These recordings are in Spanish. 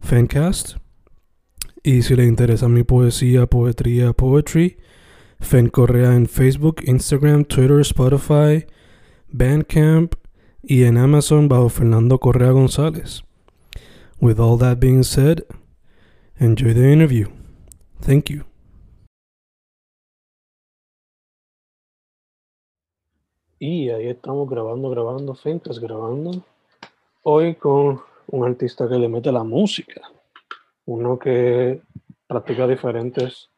Fencast. Y si le interesa mi poesía, poetría, poetry, Fen Correa en Facebook, Instagram, Twitter, Spotify, Bandcamp y en Amazon bajo Fernando Correa González. With all that being said, enjoy the interview. Thank you. Y ahí estamos grabando, grabando, Fencast grabando. Hoy con un artista que le mete la música. Uno que practica diferentes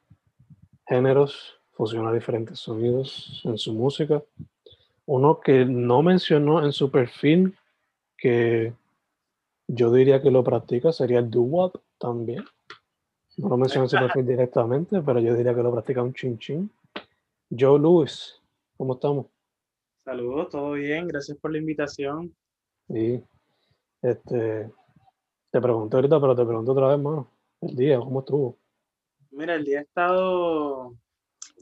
géneros, fusiona diferentes sonidos en su música. Uno que no mencionó en su perfil, que yo diría que lo practica, sería el doo-wop también. No lo mencionó en su perfil directamente, pero yo diría que lo practica un chin chin. Joe Lewis, ¿cómo estamos? Saludos, todo bien, gracias por la invitación. Sí, este, te pregunto ahorita, pero te pregunto otra vez más. El día, ¿cómo estuvo? Mira, el día ha estado.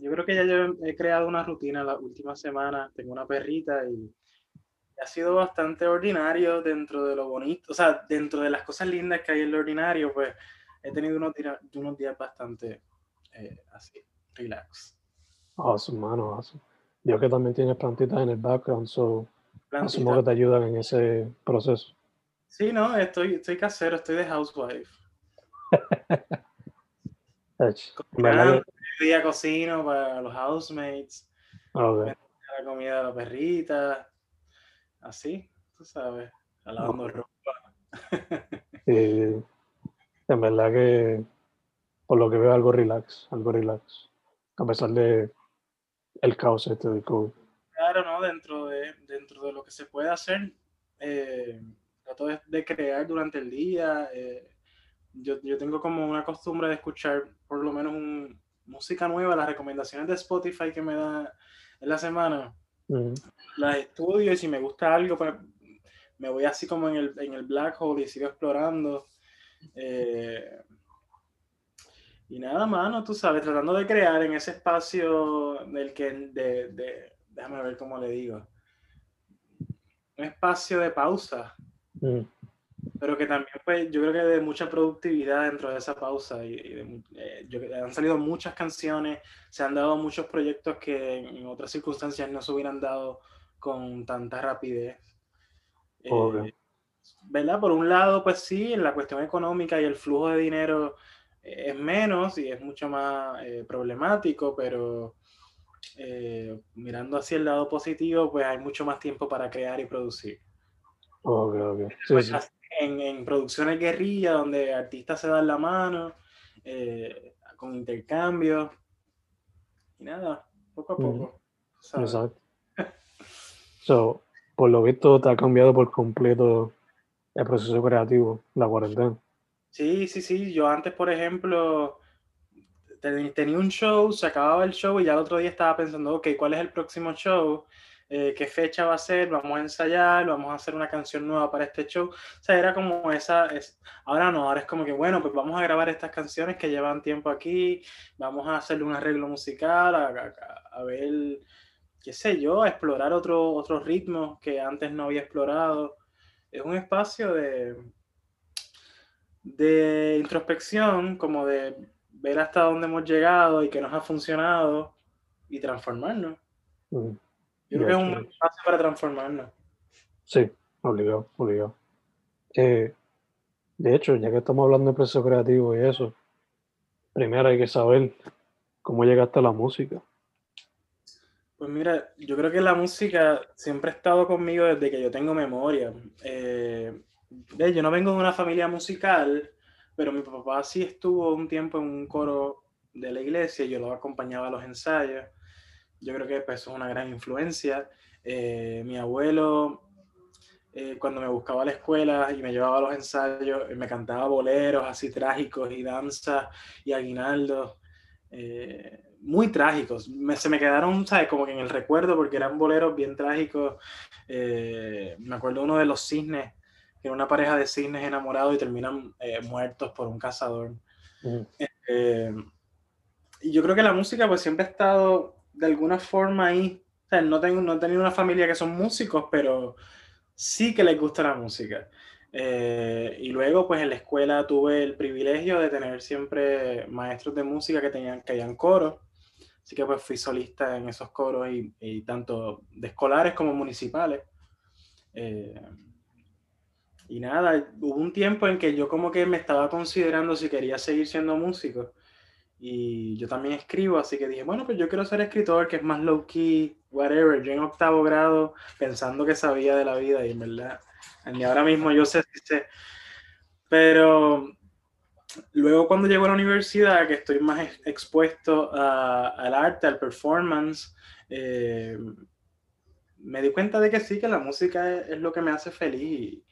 Yo creo que ya yo he creado una rutina la última semana. Tengo una perrita y ha sido bastante ordinario dentro de lo bonito. O sea, dentro de las cosas lindas que hay en lo ordinario, pues he tenido unos, días, unos días bastante eh, así, relax. Awesome, mano, awesome. Yo que también tienes plantitas en el background, so asumo que te ayudan en ese proceso. Sí, no, estoy, estoy casero, estoy de housewife. Día cocino para los housemates. Okay. La comida de la perrita. Así, tú sabes, lavando okay. ropa. sí, en verdad que por lo que veo algo relax, algo relax. A pesar de el caos este de COVID. Claro, ¿no? Dentro de, dentro de lo que se puede hacer, eh, trato de, de, crear durante el día. Eh, yo, yo, tengo como una costumbre de escuchar por lo menos un, música nueva, las recomendaciones de Spotify que me da en la semana. Uh -huh. Las estudio y si me gusta algo, pues me voy así como en el, en el black hole y sigo explorando. Eh, y nada, mano, tú sabes, tratando de crear en ese espacio del que, de, de, déjame ver cómo le digo, un espacio de pausa, mm. pero que también, pues, yo creo que de mucha productividad dentro de esa pausa. Y, y de, eh, yo, han salido muchas canciones, se han dado muchos proyectos que en otras circunstancias no se hubieran dado con tanta rapidez. Eh, ¿Verdad? Por un lado, pues sí, la cuestión económica y el flujo de dinero es menos y es mucho más eh, problemático, pero eh, mirando hacia el lado positivo, pues hay mucho más tiempo para crear y producir. Okay, okay. Sí, sí. En, en, producciones guerrilla, donde artistas se dan la mano, eh, con intercambios, y nada, poco a poco. Mm. Exacto. so, por lo visto, te ha cambiado por completo el proceso creativo, la cuarentena. Sí, sí, sí. Yo antes, por ejemplo, tenía un show, se acababa el show y ya el otro día estaba pensando, ok, ¿cuál es el próximo show? Eh, ¿Qué fecha va a ser? Vamos a ensayar, vamos a hacer una canción nueva para este show. O sea, era como esa... Es... Ahora no, ahora es como que, bueno, pues vamos a grabar estas canciones que llevan tiempo aquí, vamos a hacerle un arreglo musical, a, a, a ver, qué sé yo, a explorar otro, otros ritmos que antes no había explorado. Es un espacio de de introspección, como de ver hasta dónde hemos llegado y qué nos ha funcionado y transformarnos. Mm. Yo creo que es un buen espacio para transformarnos. Sí, obligado, obligado. Eh, De hecho, ya que estamos hablando de proceso creativo y eso, primero hay que saber cómo llegaste a la música. Pues mira, yo creo que la música siempre ha estado conmigo desde que yo tengo memoria. Eh, yo no vengo de una familia musical, pero mi papá sí estuvo un tiempo en un coro de la iglesia, yo lo acompañaba a los ensayos. Yo creo que pues, eso es una gran influencia. Eh, mi abuelo, eh, cuando me buscaba a la escuela y me llevaba a los ensayos, me cantaba boleros así trágicos y danzas y aguinaldos. Eh, muy trágicos. se me quedaron, ¿sabes? Como que en el recuerdo, porque eran boleros bien trágicos. Eh, me acuerdo uno de los cisnes, que era una pareja de cisnes enamorados y terminan eh, muertos por un cazador. Mm. Eh, y yo creo que la música, pues siempre ha estado de alguna forma ahí. No, tengo, no he tenido una familia que son músicos, pero sí que les gusta la música. Eh, y luego, pues en la escuela tuve el privilegio de tener siempre maestros de música que tenían que hayan coros. Así que pues fui solista en esos coros y, tanto de escolares como municipales. Eh, y nada, hubo un tiempo en que yo como que me estaba considerando si quería seguir siendo músico. Y yo también escribo, así que dije, bueno, pues yo quiero ser escritor, que es más low key, whatever. Yo en octavo grado pensando que sabía de la vida y en verdad y ahora mismo yo sé, sé. Pero luego cuando llego a la universidad, que estoy más expuesto al arte, al performance, eh, me di cuenta de que sí, que la música es, lo que me hace feliz. Y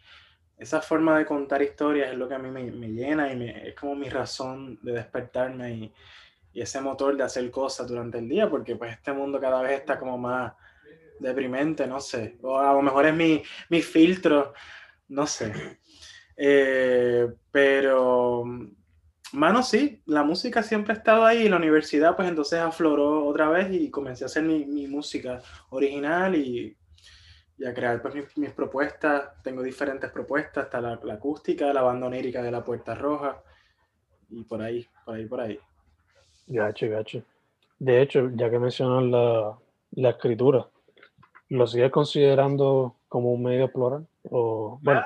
esa forma de contar historias es lo que a mí me, llena y es como mi razón de despertarme y, y, ese motor de hacer cosas durante el día, porque pues este mundo cada vez está como más deprimente, no sé. O a lo mejor es mi, mi filtro, no sé. Eh, pero, mano, sí, la música siempre ha estado ahí. la universidad, pues entonces afloró otra vez y comencé a hacer mi, mi música original y, y, a crear pues, mis, propuestas. Tengo diferentes propuestas, hasta la, la, acústica, la banda onírica de la Puerta Roja y por ahí, por ahí, por ahí. Gacho, gacho. De hecho, ya que mencionas la, la escritura, ¿Lo sigues considerando como un medio plural? O, bueno,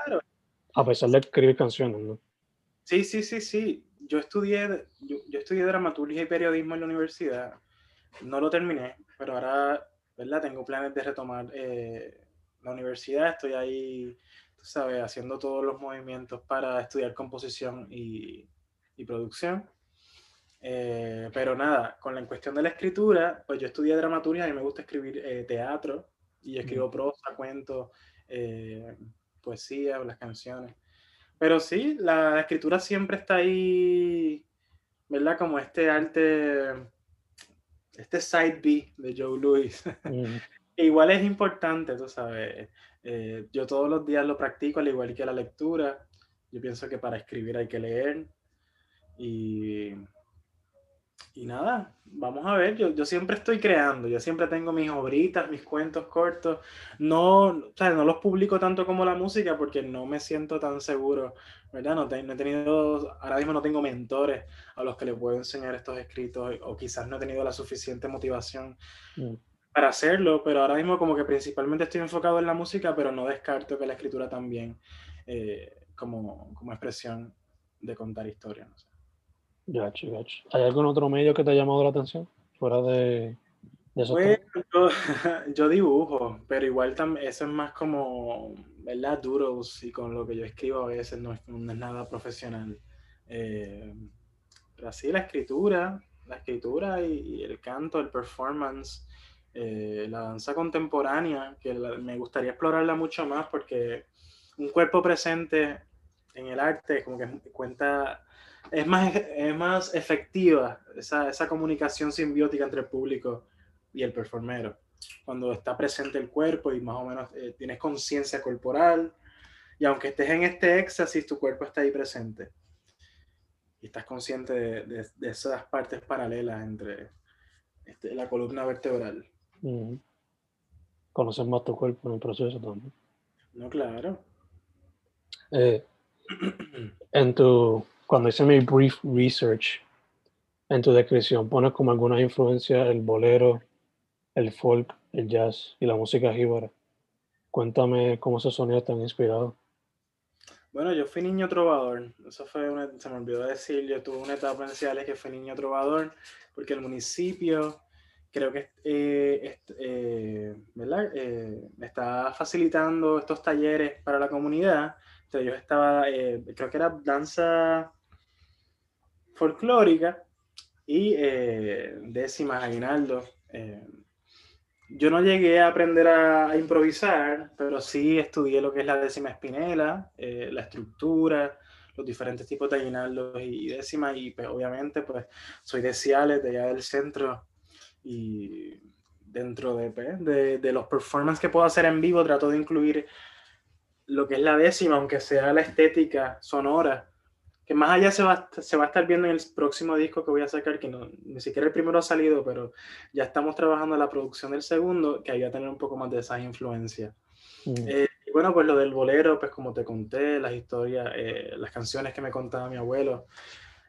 a pesar de escribir canciones, ¿no? Sí, sí, sí, sí. Yo estudié, yo, estudié dramaturgia y periodismo en la universidad. No lo terminé, pero ahora, ¿verdad? Tengo planes de retomar eh, la universidad. Estoy ahí, tú sabes, haciendo todos los movimientos para estudiar composición y, y producción. Eh, pero nada, con la cuestión de la escritura, pues yo estudié dramaturgia y me gusta escribir eh, teatro y escribo prosa, cuentos, eh, poesía, las canciones. Pero sí, la escritura siempre está ahí, ¿verdad? Como este arte, este side B de Joe Louis. Igual es importante, tú sabes. Eh, yo todos los días lo practico, al igual que la lectura. Yo pienso que para escribir hay que leer. Y y nada, vamos a ver, yo, yo, siempre estoy creando, yo siempre tengo mis obritas, mis cuentos cortos, no, o sea, no los publico tanto como la música porque no me siento tan seguro, ¿verdad? No, he tenido, ahora mismo no tengo mentores a los que les puedo enseñar estos escritos o quizás no he tenido la suficiente motivación mm. Para hacerlo, pero ahora mismo como que principalmente estoy enfocado en la música, pero no descarto que la escritura también eh, como, como expresión de contar historias, no sé. ¿Hay algún otro medio que te ha llamado la atención? Fuera de, de esos yo, dibujo, pero igual eso es más como, ¿verdad? Duros y con lo que yo escribo a veces no es, nada profesional. Eh, pero así la escritura, la escritura y, el canto, el performance, eh, la danza contemporánea, que me gustaría explorarla mucho más porque un cuerpo presente en el arte como que cuenta es más, es más efectiva esa, esa, comunicación simbiótica entre el público y el performero. Cuando está presente el cuerpo y más o menos eh, tienes conciencia corporal y aunque estés en este éxtasis, tu cuerpo está ahí presente. Y estás consciente de, de, esas partes paralelas entre este, la columna vertebral. Conocer más tu cuerpo en el proceso también. No, claro. Eh, en tu cuando hice mi brief research en tu descripción, pones como algunas influencias el bolero, el folk, el jazz y la música jíbara. Cuéntame cómo esos sonidos están inspirados. Bueno, yo fui niño trovador. Eso fue una, se me olvidó decir, yo tuve una etapa en Ciales que fue niño trovador, porque el municipio creo que eh, eh, eh, está facilitando estos talleres para la comunidad. Entonces yo estaba, creo que era danza folclórica y décimas aguinaldo. Yo no llegué a aprender a, improvisar, pero sí estudié lo que es la décima espinela, eh, la estructura, los diferentes tipos de aguinaldos y, décimas, y pues, obviamente pues soy de Ciales, de allá del centro, y dentro de, pues, de, de los performances que puedo hacer en vivo trato de incluir lo que es la décima, aunque sea la estética sonora, que más allá se va, se va a estar viendo en el próximo disco que voy a sacar, que no, ni siquiera el primero ha salido, pero ya estamos trabajando en la producción del segundo, que ahí va a tener un poco más de esa influencia. Mm. Eh, y bueno, pues lo del bolero, pues como te conté, las historias, eh, las canciones que me contaba mi abuelo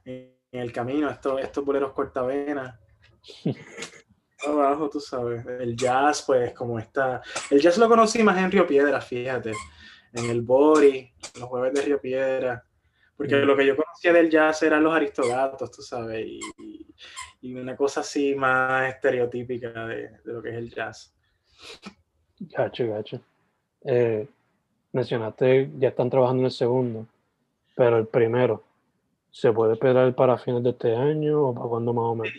en, el camino, estos, estos boleros cortavenas. Abajo, tú sabes. El jazz, pues como está. El jazz lo conocí más en Río Piedra, fíjate. En el Bori, los jueves de Río Piedra porque lo que yo conocía del jazz eran los aristogatos, tú sabes, y, y una cosa así más estereotípica de, de, lo que es el jazz. Gacho, gacho. Eh, mencionaste, ya están trabajando en el segundo, pero el primero, ¿se puede esperar para fines de este año o para cuándo más o menos?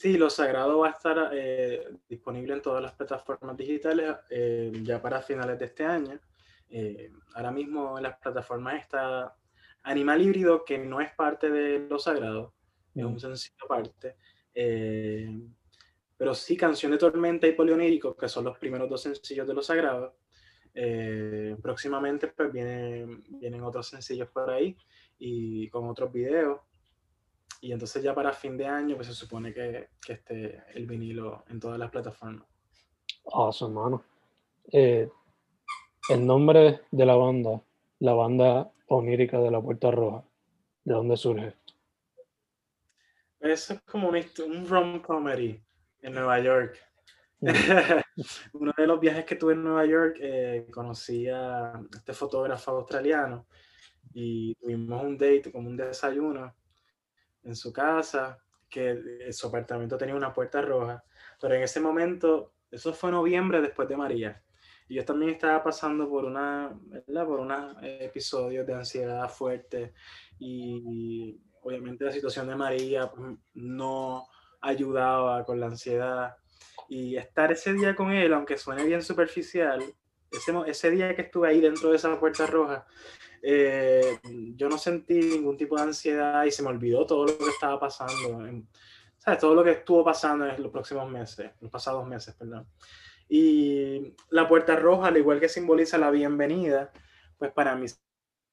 Sí, Lo Sagrado va a estar eh, disponible en todas las plataformas digitales eh, ya para finales de este año. ahora mismo en las plataformas está Animal híbrido, que no es parte de Lo Sagrado, es un mm. sencillo aparte. Eh, pero sí, Canción de Tormenta y Polionírico, que son los primeros dos sencillos de Lo Sagrado. Eh, próximamente pues vienen, vienen otros sencillos por ahí y con otros videos. Y entonces ya para fin de año pues se supone que, que esté el vinilo en todas las plataformas. Awesome, mano. Eh, el nombre de la banda, la banda onírica de la Puerta Roja? ¿De dónde surge? Eso es como un, un rom comedy en Nueva York. Mm. Uno de los viajes que tuve en Nueva York, eh, conocí a este fotógrafo australiano y tuvimos un date, como un desayuno en su casa, que su apartamento tenía una puerta roja, pero en ese momento, eso fue noviembre después de María, y yo también estaba pasando por una, ¿verdad? Por unos episodios de ansiedad fuerte y obviamente la situación de María pues, no ayudaba con la ansiedad. Y estar ese día con él, aunque suene bien superficial, ese, ese día que estuve ahí dentro de esa puerta roja, eh, yo no sentí ningún tipo de ansiedad y se me olvidó todo lo que estaba pasando, ¿sabes? Todo lo que estuvo pasando en los próximos meses, los pasados meses, perdón. Y la puerta roja, al igual que simboliza la bienvenida, pues para mí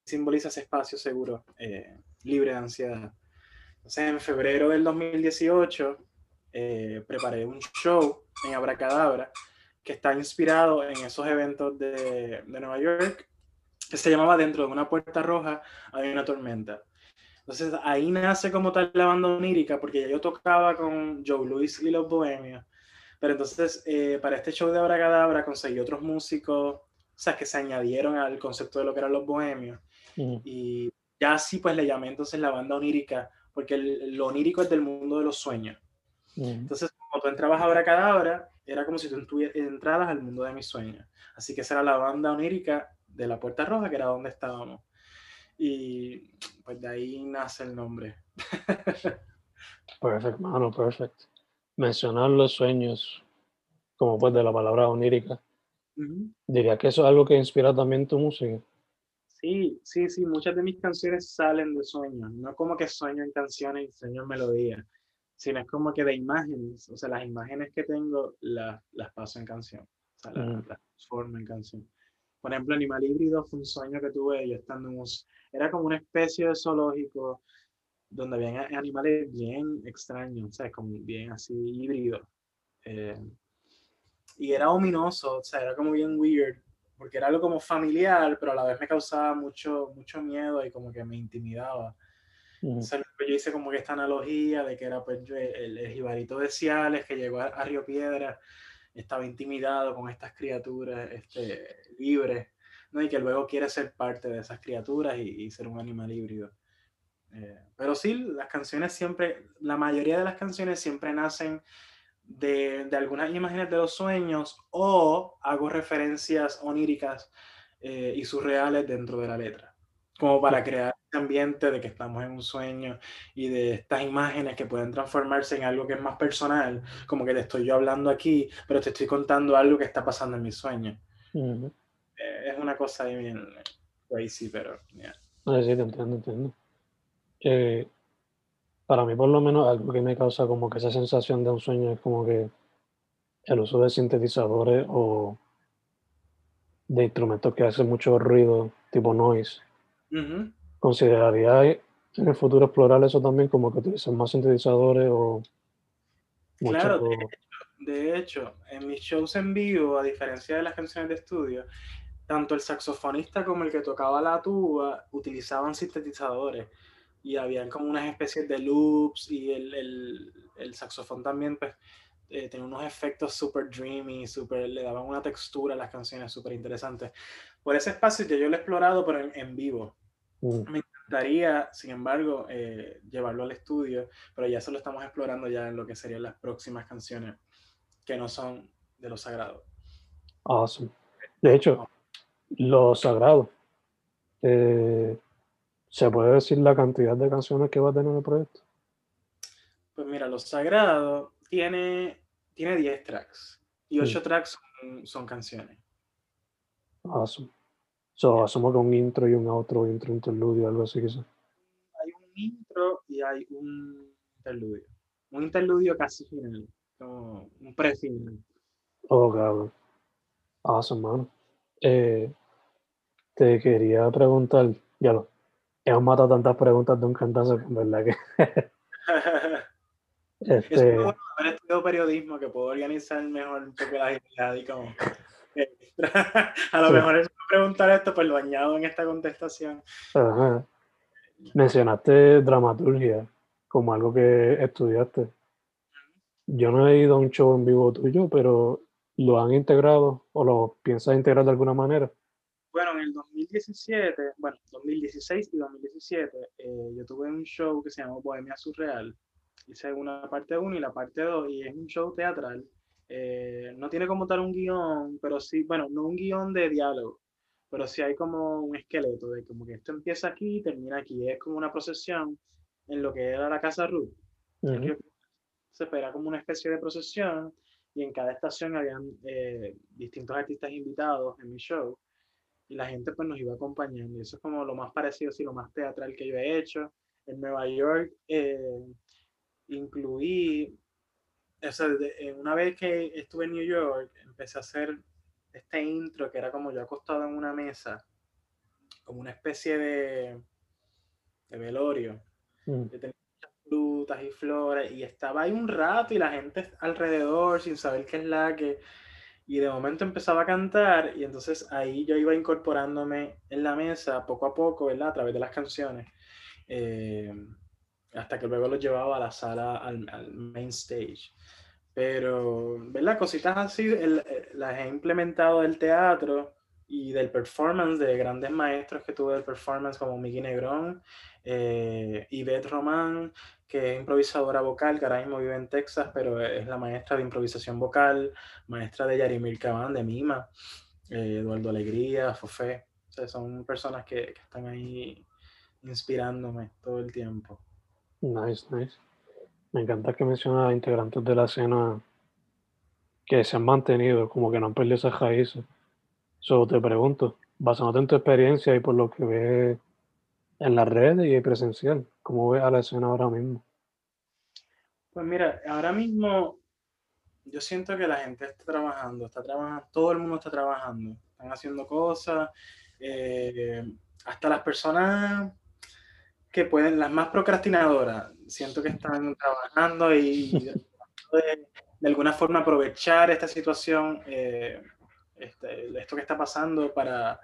simboliza ese espacio seguro, eh, libre de ansiedad. Entonces, en febrero del 2018, eh, preparé un show en Abracadabra que está inspirado en esos eventos de, de Nueva York, que se llamaba Dentro de una puerta roja hay una tormenta. Entonces ahí nace como tal la banda onírica, porque yo tocaba con Joe Louis y los Bohemios, pero entonces, eh, para este show de Abracadabra conseguí otros músicos, o sea, que se añadieron al concepto de lo que eran los bohemios. Y ya así, pues le llamé entonces la banda onírica, porque el, lo onírico es del mundo de los sueños. Entonces, cuando tú entrabas a Abracadabra, era como si tú entraras al mundo de mis sueños. Así que esa era la banda onírica de la Puerta Roja, que era donde estábamos. Y pues de ahí nace el nombre. Perfecto, mano, perfecto mencionar los sueños como pues de la palabra onírica. Diría que eso es algo que inspira también tu música. Sí, sí, sí, muchas de mis canciones salen de sueños, no como que sueño en canciones y sueño en melodías, sino es como que de imágenes, o sea, las imágenes que tengo las, las paso en canción, o sea, las, mm. transformo en canción. Por ejemplo, Animal Híbrido fue un sueño que tuve yo estando en un, era como una especie de zoológico donde había animales bien extraños, o sea, como bien así híbridos. Eh, y era ominoso, o sea, era como bien weird, porque era algo como familiar, pero a la vez me causaba mucho, mucho miedo y como que me intimidaba. Entonces yo hice como que esta analogía de que era pues el, el jibarito de Ciales que llegó a, Río Piedra, estaba intimidado con estas criaturas este, libres, ¿no? Y que luego quiere ser parte de esas criaturas y, ser un animal híbrido. Eh, pero sí, las canciones siempre, la mayoría de las canciones siempre nacen de, de algunas imágenes de los sueños o hago referencias oníricas eh, y surreales dentro de la letra, como para crear este ambiente de que estamos en un sueño y de estas imágenes que pueden transformarse en algo que es más personal, como que te estoy yo hablando aquí, pero te estoy contando algo que está pasando en mi sueño. Eh, es una cosa bien crazy, pero... Yeah. sí, te entiendo, entiendo. Eh, para mí por lo menos algo que me causa como que esa sensación de un sueño es como que el uso de sintetizadores o de instrumentos que hacen mucho ruido, tipo noise. ¿Consideraría en el futuro explorar eso también, como que utilizar más sintetizadores o... Claro, de hecho, en mis shows en vivo, a diferencia de las canciones de estudio, tanto el saxofonista como el que tocaba la tuba utilizaban sintetizadores y habían como unas especies de loops y el, el, el saxofón también pues eh, tenía unos efectos super dreamy, super, le daban una textura a las canciones súper interesantes. Por ese espacio ya yo lo he explorado, pero en, en vivo. Me encantaría, sin embargo, eh, llevarlo al estudio, pero ya eso lo estamos explorando ya en lo que serían las próximas canciones que no son de lo sagrado. Awesome. De hecho, lo sagrado. Eh, ¿Se puede decir la cantidad de canciones que va a tener el proyecto? Pues mira, Lo Sagrado tiene, tiene 10 tracks y 8 tracks son, canciones. Awesome. So, asumo que un intro y un outro, intro, interludio, algo así quizás. Hay un intro y hay un interludio. Un interludio casi final, como un pre-final. Oh, cabrón. Awesome, man. Eh, te quería preguntar, ya lo, hemos matado tantas preguntas de un cantazo que en verdad que. este... Es bueno haber estudiado periodismo que puedo organizar mejor un poco la agilidad y como. a lo mejor es preguntar esto, pues lo añado en esta contestación. Mencionaste dramaturgia como algo que estudiaste. Yo no he ido a un show en vivo tuyo, pero ¿lo han integrado o lo piensas integrar de alguna manera? Bueno, en el 2017, bueno, 2016 y 2017, eh, yo tuve un show que se llamó Bohemia Surreal. Hice una parte 1 y la parte 2, y es un show teatral. Eh, no tiene como tal un guion, pero sí, bueno, no un guion de diálogo, pero sí hay como un esqueleto de como que esto empieza aquí y termina aquí. Es como una procesión en lo que era la Casa Ruth. Se espera como una especie de procesión y en cada estación habían eh, distintos artistas invitados en mi show y la gente pues nos iba acompañando. Y eso es como lo más parecido, sí, lo más teatral que yo he hecho. En Nueva York eh, incluí, o sea, una vez que estuve en New York, empecé a hacer este intro que era como yo acostado en una mesa, como una especie de, de velorio. Mm. tenía muchas frutas y flores y estaba ahí un rato y la gente alrededor sin saber qué es la que y de momento empezaba a cantar y entonces ahí yo iba incorporándome en la mesa poco a poco, ¿verdad? A través de las canciones, eh, hasta que luego lo llevaba a la sala, al, main stage. Pero, ¿verdad? Cositas así eh, las he implementado del teatro y del performance de grandes maestros que tuve del performance como Miki Negrón, eh, Yvette Román, que es improvisadora vocal, que ahora mismo vive en Texas, pero es la maestra de improvisación vocal, maestra de Yarimir Cabán, de Mima, eh, Eduardo Alegría, Fofé. O son personas que, que, están ahí inspirándome todo el tiempo. Nice, nice. Me encanta que mencionas a integrantes de la escena que se han mantenido, como que no han perdido esas raíces. Solo te pregunto, basándote en tu experiencia y por lo que ves en las redes y presencial, ¿cómo ves a la escena ahora mismo? Pues mira, ahora mismo yo siento que la gente está trabajando, está trabajando, todo el mundo está trabajando, están haciendo cosas, eh, hasta las personas que pueden, las más procrastinadoras, siento que están trabajando y de, alguna forma aprovechar esta situación, eh, este, esto que está pasando para,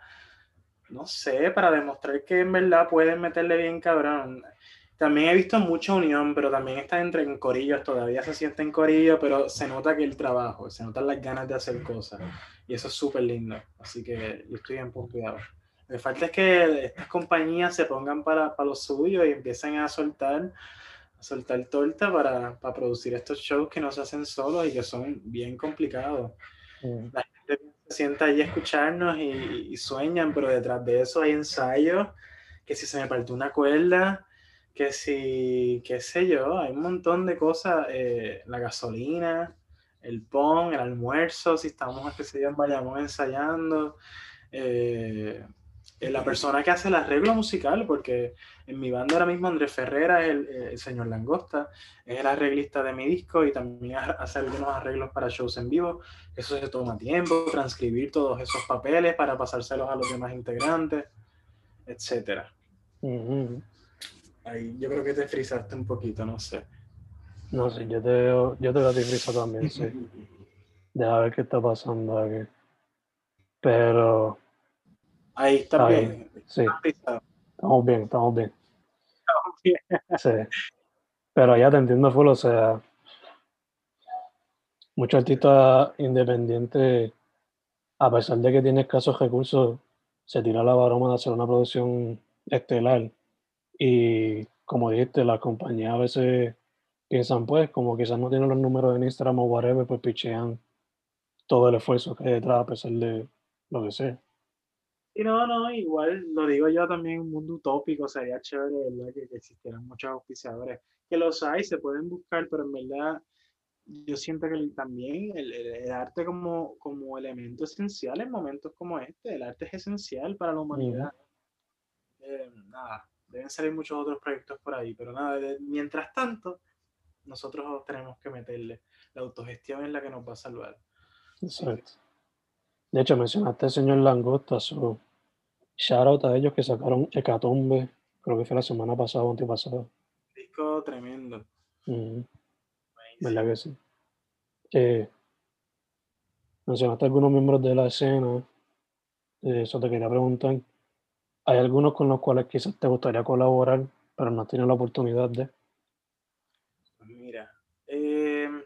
no sé, para demostrar que en verdad pueden meterle bien cabrón. También he visto mucha unión, pero también está entre en corillos, todavía se siente en corillo, pero se nota que el trabajo, se notan las ganas de hacer cosas. Y eso es súper lindo. Así que yo estoy bien cuidado. Lo que falta es que estas compañías se pongan para, para lo suyo y empiecen a soltar, a soltar torta para, para, producir estos shows que no se hacen solos y que son bien complicados. Mm. La gente se sienta ahí a escucharnos y, y sueñan, pero detrás de eso hay ensayos, que si se me partió una cuerda, que si, qué sé yo, hay un montón de cosas, eh, la gasolina, el pon, el almuerzo, si estamos, qué sé yo, en Bayamón ensayando, eh, la persona que hace el arreglo musical, porque en mi banda ahora mismo Andrés Ferrera es el, señor Langosta, es el arreglista de mi disco y también hace algunos arreglos para shows en vivo. Eso se toma tiempo, transcribir todos esos papeles para pasárselos a los demás integrantes, etcétera ahí yo creo que te frisaste un poquito, no sé. No sé, yo te veo, yo te veo a ti también, sí. Deja ver qué está pasando aquí. Pero. Ahí está, bien. Sí. Estamos bien, estamos bien. Estamos bien. Sí. Pero ya te entiendo full, o sea. Muchos artistas independientes, a pesar de que tiene escasos recursos, se tira la baroma de hacer una producción estelar y como dijiste, las compañías a veces piensan, pues, como quizás no tienen los números en Instagram o whatever, pues pichean todo el esfuerzo que hay detrás a pesar de lo que sea. Y no, no, igual lo digo yo también, un mundo utópico, sería chévere, ¿verdad? Que, existieran muchos auspiciadores, que los hay, se pueden buscar, pero en verdad yo siento que también el, arte como, como elemento esencial en momentos como este, el arte es esencial para la humanidad. Eh, nada, Deben salir muchos otros proyectos por ahí, pero nada, mientras tanto, nosotros tenemos que meterle. La autogestión es la que nos va a salvar. Exacto. De hecho, mencionaste al señor Langosta, su shout out a ellos que sacaron Hecatombe, creo que fue la semana pasada o antepasada. Disco tremendo. ¿Verdad que sí? Eh, mencionaste algunos miembros de la escena. Eh, eso te quería preguntar. ¿Hay algunos con los cuales quizás te gustaría colaborar, pero no has tenido la oportunidad de? Mira, em,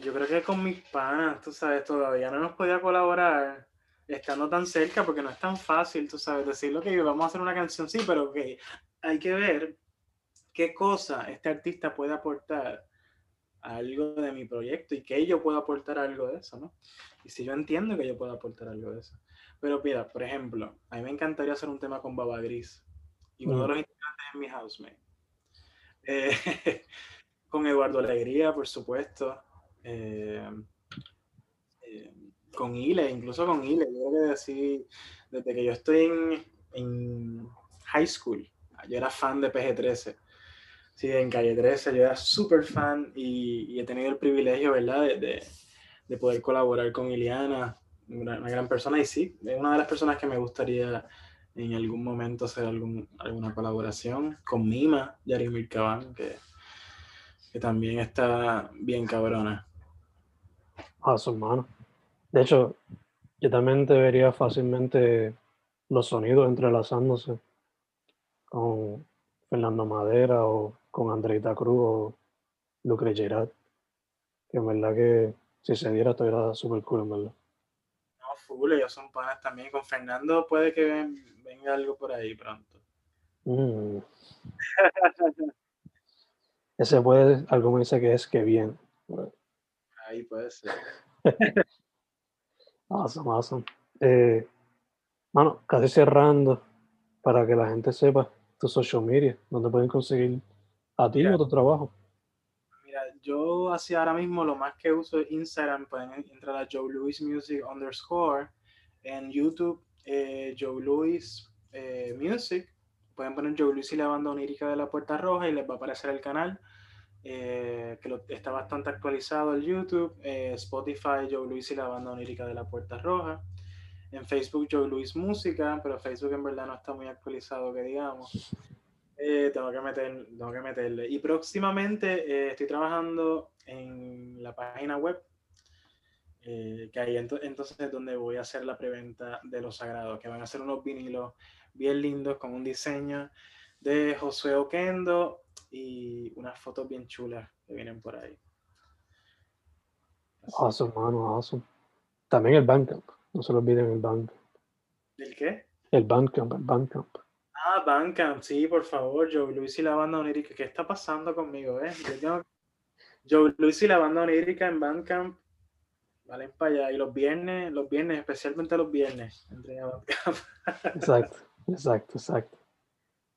yo creo que con mis panas, tú sabes, todavía no nos podía colaborar estando tan cerca porque no es tan fácil, tú sabes, decirlo que vamos a hacer una canción, sí, pero que hay que ver qué cosa este artista puede aportar a algo de mi proyecto y que yo pueda aportar algo de eso, ¿no? Y si yo entiendo que yo puedo aportar algo de eso. Pero mira, por ejemplo, a mí me encantaría hacer un tema con Baba Gris. Y uno de los mm. integrantes es mi housemate. Eh, con Eduardo Alegría, por supuesto. Eh, eh, con Ile, incluso con Ile. Yo creo que así, desde que yo estoy en, en high school, yo era fan de PG-13. Sí, en Calle 13, yo era súper fan y, he tenido el privilegio, ¿verdad?, de, de, de poder colaborar con Iliana, una, gran persona y sí, es una de las personas que me gustaría en algún momento hacer algún, alguna colaboración con Mima, Yarimir Cabán, que, que también está bien cabrona. A su mano. De hecho, yo también te vería fácilmente los sonidos entrelazándose con Fernando Madera o con Andreita Cruz o Lucre Gerard. Que en verdad que si se diera, estuviera súper cool, en verdad ellos son panas también. Con Fernando puede que venga algo por ahí pronto. Mm. Ese puede, algo me dice que es que bien. Ahí puede ser. awesome, awesome. Eh, bueno, casi cerrando, para que la gente sepa tu social media, donde pueden conseguir a ti o tu trabajo yo hacia ahora mismo lo más que uso es Instagram, pueden entrar a Joe Louis Music underscore, en YouTube eh, Joe Louis eh, Music, pueden poner Joe Louis y la banda onírica de la Puerta Roja y les va a aparecer el canal, eh, que está bastante actualizado el YouTube, Spotify Joe Louis y la banda onírica de la Puerta Roja. En Facebook Joe Louis Música, pero Facebook en verdad no está muy actualizado que digamos. Eh, tengo, que meter, tengo que meterle. Y próximamente eh, estoy trabajando en la página web, eh, que ahí entonces es donde voy a hacer la preventa de los sagrados, que van a ser unos vinilos bien lindos con un diseño de Josué Oquendo y unas fotos bien chulas que vienen por ahí. Awesome, mano, awesome. También el Bandcamp, no se lo olviden el Bandcamp. ¿El qué? El Bandcamp, el Bandcamp. Ah, Bandcamp, sí, por favor, Joe Luis y la banda onírica. ¿Qué está pasando conmigo, eh? Joe Luis y la banda onírica en Bandcamp. Valen para allá. Y los viernes, los viernes, especialmente los viernes, exacto, exacto, exacto.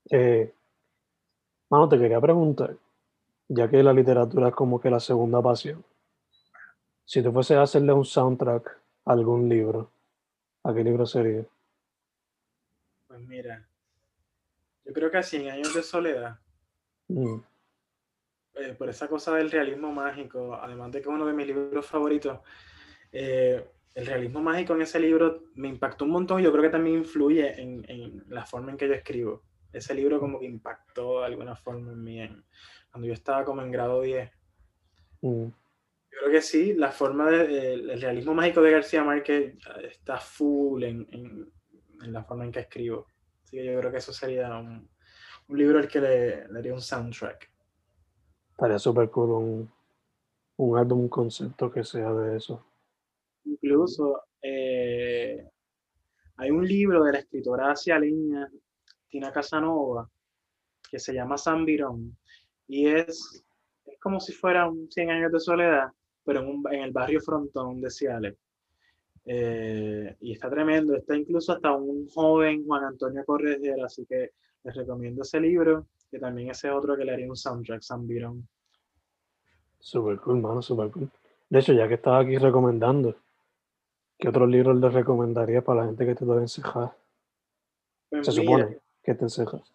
Eh, mano, te quería preguntar, ya que la literatura es como que la segunda pasión, si tú fuese a hacerle un soundtrack a algún libro, ¿a qué libro sería? Pues mira, yo creo que a 100 años de soledad. Mm. Eh, por esa cosa del realismo mágico, además de que es uno de mis libros favoritos, eh, el realismo mágico en ese libro me impactó un montón y yo creo que también influye en, la forma en que yo escribo. Ese libro como que impactó de alguna forma en mí cuando yo estaba como en grado 10. Mm. Yo creo que sí, la forma del de, realismo mágico de García Márquez está full en, en, la forma en que escribo. Así que yo creo que eso sería un, un libro al que le, le haría un soundtrack. Estaría súper cool un, un álbum, un concepto que sea de eso. Incluso eh, hay un libro de la escritora leña Tina Casanova, que se llama San Virón, y es, es como si fuera un 100 años de soledad, pero en, un, en el barrio Frontón de Ciales. Eh, y está tremendo, está incluso hasta un joven Juan Antonio Corregera, así que les recomiendo ese libro, que también ese otro que le haría un soundtrack, San Virón. Super cool, mano, super cool. De hecho, ya que estaba aquí recomendando, ¿Qué otros libros les recomendaría para la gente que te debe encejar? Pues Se supone que te encejas.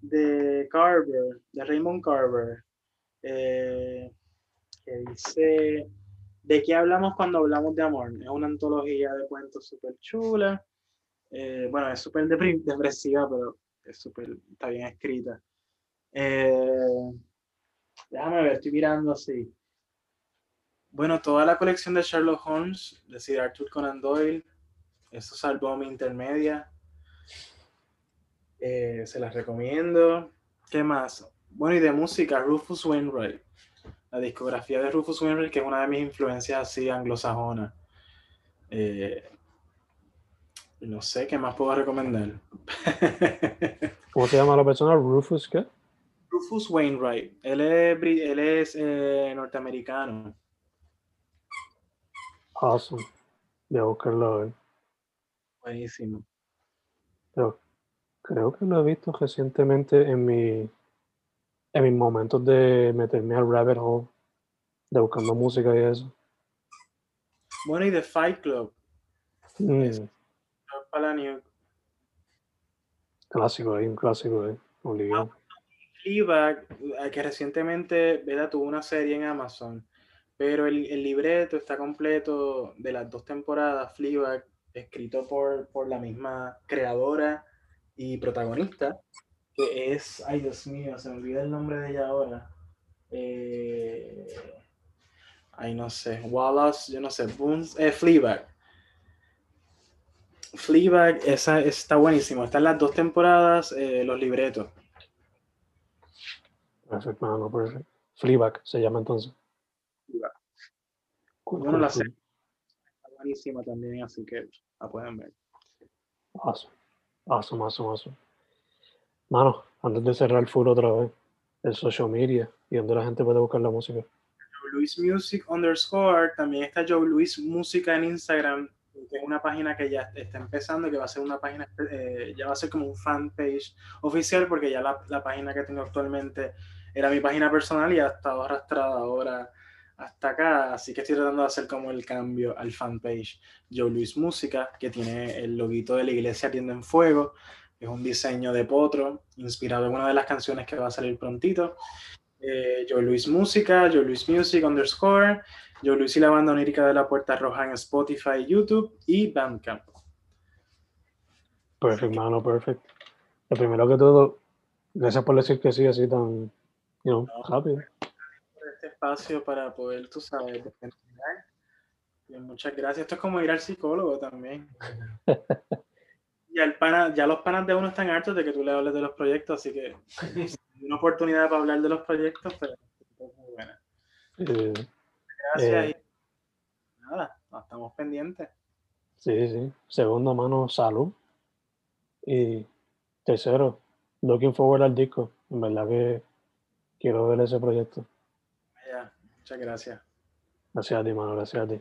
De Carver, de Raymond Carver, eh, que dice ¿De qué hablamos cuando hablamos de amor? Es una antología de cuentos súper chula. Eh, bueno, es súper depresiva, pero es súper, está bien escrita. Eh, déjame ver, estoy mirando así. Bueno, toda la colección de Sherlock Holmes, de Sir Arthur Conan Doyle, eso salvó mi intermedia. Eh, se las recomiendo. ¿Qué más? Bueno, y de música, Rufus Wainwright. La discografía de Rufus Wainwright, que es una de mis influencias así anglosajonas. Eh, no sé qué más puedo recomendar. ¿Cómo se llama la persona? Rufus qué? Rufus Wainwright. Él es, él es eh, norteamericano. Awesome. Voy a buscarlo Buenísimo. Pero creo que lo he visto recientemente en mi en mis momentos de meterme al rabbit hole, de buscando música y eso. Bueno, y The Fight Club. Mm. Clásico ahí, un clásico ahí, obligado. Fleabag, eh, que recientemente ¿verdad? tuvo una serie en Amazon pero el, el, libreto está completo de las dos temporadas, Fleabag, escrito por, por la misma creadora y protagonista, que es, ay Dios mío, se me olvida el nombre de ella ahora. Eh, ay, no sé, Wallace, yo no sé, Boons, eh, Fleabag. Fleabag, esa está buenísimo. Están las dos temporadas, eh, los libretos. Perfecto, no, perfecto. Fleabag se llama entonces. Bueno, la serie buenísima también, así que la pueden ver. Awesome. Awesome, awesome, awesome. Mano, antes de cerrar el full otra vez, el social media y donde la gente puede buscar la música. Joe Luis Music underscore, también está Joe Luis Música en Instagram, que es una página que ya está empezando, que va a ser una página, eh, ya va a ser como un fan page oficial, porque ya la, la página que tengo actualmente era mi página personal y ha estado arrastrada ahora hasta acá, así que estoy tratando de hacer como el cambio al fanpage Joe Luis Música, que tiene el loguito de la iglesia Tienda en Fuego, es un diseño de potro, inspirado en una de las canciones que va a salir prontito. Eh, Joe Luis Música, Joe Luis Music underscore, Joe Luis y la banda onírica de la Puerta Roja en Spotify, YouTube y Bandcamp. Perfecto, mano, perfecto. Lo primero que todo, gracias por decir que sí, así tan, you know, rápido espacio para poder, tú sabes, muchas gracias. Esto es como ir al psicólogo también. Ya, el pana, ya los panas de uno están hartos de que tú le hables de los proyectos, así que una oportunidad para hablar de los proyectos, pero es muy buena. Gracias Eh. y nada, estamos pendientes. Sí, sí. Segundo mano, salud. Y tercero, looking forward al disco. En verdad que quiero ver ese proyecto. Muchas gracias. Gracias a ti, mano. Gracias a ti.